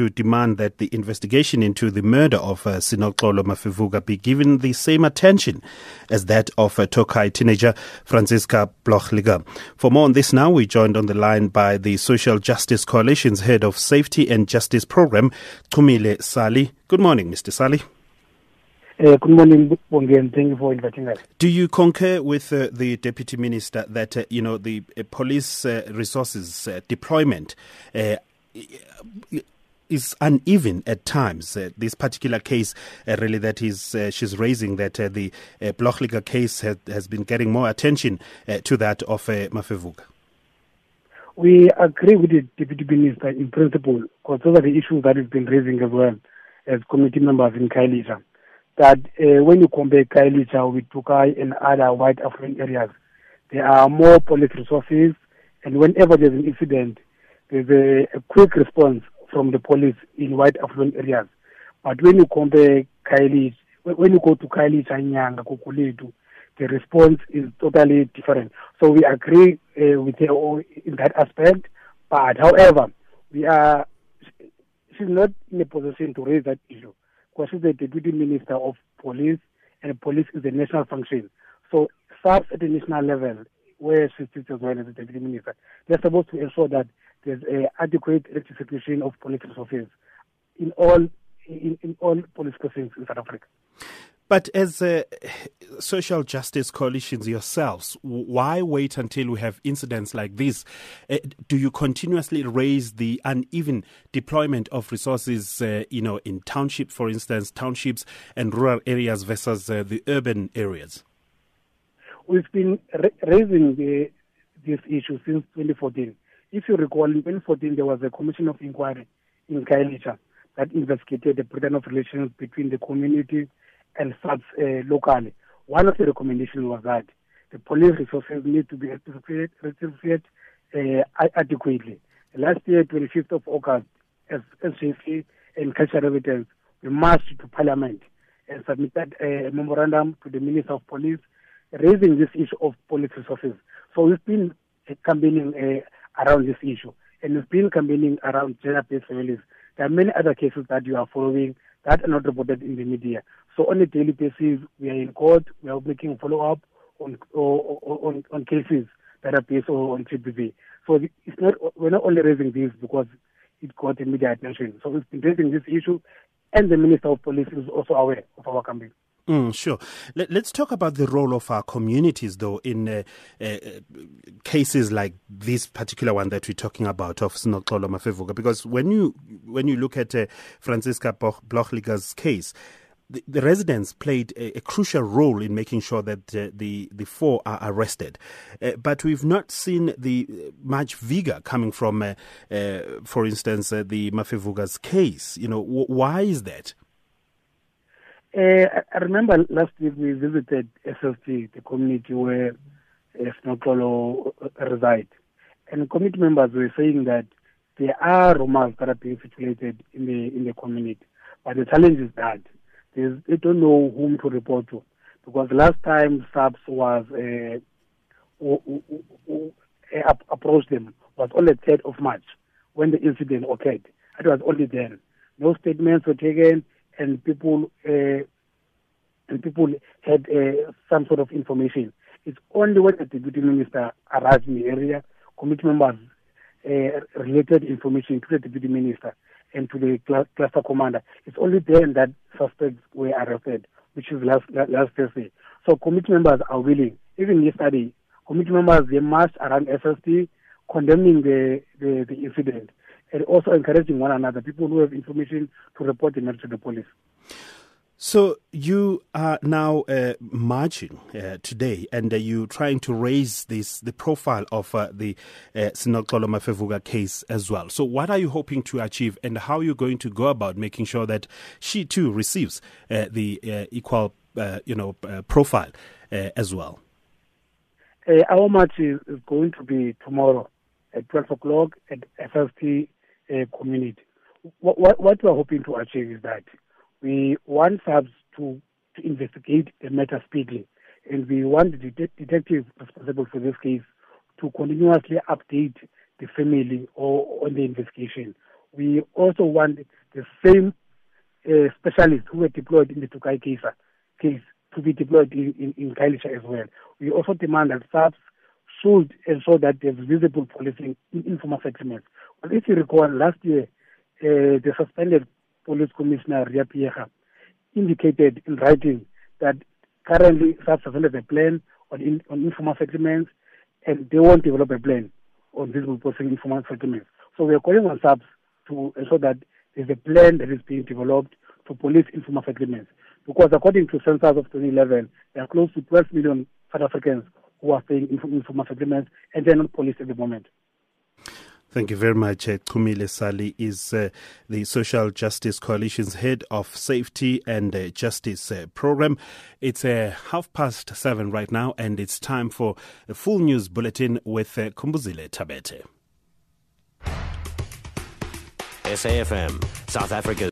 to demand that the investigation into the murder of uh, Sinoxolo Mafevuka be given the same attention as that of uh, Tokai teenager Franziska Blochliger. For more on this now, we're joined on the line by the Social Justice Coalition's head of Safety and Justice Program, Chumile Sali. Good morning, Mr. Sali. Uh, good morning, Bongi, and thank you for inviting us. Do you concur with uh, the deputy minister that uh, you know the uh, police uh, resources uh, deployment is uneven at times? this particular case, really, that is she's raising that the uh, Blochliger case has, has been getting more attention to that of uh. We agree with the deputy minister in principle, because those are the issues that we've been raising as well as committee members in Khayelitsha that uh, when you compare Khayelitsha with Tokai and other white affluent areas, there are more police resources, and whenever there's an incident, there's a, a quick response from the police in white affluent areas. But when you compare Khayelitsha, when you go to Khayelitsha, Nyanga, Gugulethu, the response is totally different. So we agree uh, with her in that aspect. But however, we are she's not in a position to raise that issue because she's the deputy minister of police, and police is a national function. So SAPS at the national level, where she sits as well as the deputy minister, they're supposed to ensure that there's adequate rectification of police resources in all in, in all police precincts in South Africa. But as uh, social justice coalitions yourselves, why wait until we have incidents like this? Uh, do you continuously raise the uneven deployment of resources, uh, you know, in township, for instance, townships and rural areas versus uh, the urban areas? We've been ra- raising the, this issue since 2014. If you recall, in 2014 there was a commission of inquiry in Khayelitsha that investigated the breakdown of relations between the community and SAPS uh, locally. One of the recommendations was that the police resources need to be rectified uh, adequately. Last year, 25th of August, as SJC and Cultural Evidence, we marched to Parliament and submitted a memorandum to the Minister of Police raising this issue of police resources. So we've been uh, campaigning uh, around this issue and we've been campaigning around gender-based violence. There are many other cases that you are following that are not reported in the media. So on a daily basis, we are in court. We are making follow up on on on cases that are based on GBV. So it's not we're not only raising this because it got the media attention. So we've been raising this issue, and the Minister of Police is also aware of our campaign. Mm, sure. Let, us talk about the role of our communities, though, in uh, uh, cases like this particular one that we're talking about of Sinoxolo Mafevuka. Because when you when you look at uh, Franziska Blochliger's case, the, the residents played a, a, crucial role in making sure that uh, the the four are arrested, uh, but we've not seen the uh, much vigor coming from, uh, uh, for instance, the Mafevuka's case. You know, w- why is that? I remember last week we visited SLT, the community where uh, Sinoxolo reside, and community members were saying that there are rumors that are being circulated in the in the community, but the challenge is that there's, they don't know whom to report to. Because last time SAPS was uh, who, who, who, uh, approached them was on the 3rd of March when the incident occurred. It was only then. No statements were taken, and people uh, and people had uh, some sort of information. It's only when the deputy minister arrived in the area, committee members uh, related information to the deputy minister and to the cluster commander. It's only then that suspects were arrested, which is last last Thursday. So committee members are willing. Even yesterday, committee members they marched around SST condemning the, the, the incident and also encouraging one another, people who have information to report the matter to the police. So you are now uh, marching uh, today, and uh, you trying to raise this the profile of uh, the uh, Mafevuka case as well. So what are you hoping to achieve, and how are you going to go about making sure that she too receives uh, the uh, equal, you know, profile as well? our march is, going to be tomorrow at twelve o'clock at FST community. What, what, what we are hoping to achieve is that we want SAPS to, to investigate the matter speedily, and we want the det- detective responsible for this case to continuously update the family or on the investigation. we also want the same uh, specialists who were deployed in the Tokai case, case to be deployed in, in, in Khayelitsha as well. We also demand that SAPS should ensure that there's visible policing in informal settlements. If you recall, last year, uh, the suspended police commissioner, Riah Phiyega, indicated in writing that currently SAPS has a plan on, in, on informal settlements and they won't develop a plan on visible policing in informal settlements. So we are calling on SAPS to ensure that there's a plan that is being developed to police informal settlements. Because according to census of 2011, there are close to 12 million South Africans who are staying in informal settlements and they're not policed at the moment. Thank you very much. Uh, Chumile Sali is uh, the Social Justice Coalition's head of safety and uh, justice uh, program. It's uh, half past seven right now, and it's time for a full news bulletin with uh, Kumbuzile Tabete. SAFM, South Africa.